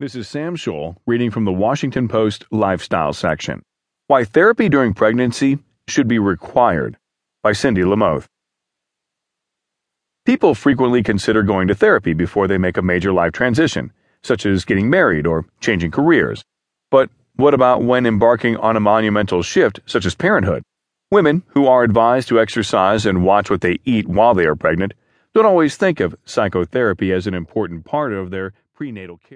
This is Sam Scholl reading from the Washington Post Lifestyle section. Why Therapy During Pregnancy Should Be Required by Cindy Lamothe. People frequently consider going to therapy before they make a major life transition, such as getting married or changing careers. But what about when embarking on a monumental shift, such as parenthood? Women who are advised to exercise and watch what they eat while they are pregnant don't always think of psychotherapy as an important part of their prenatal care.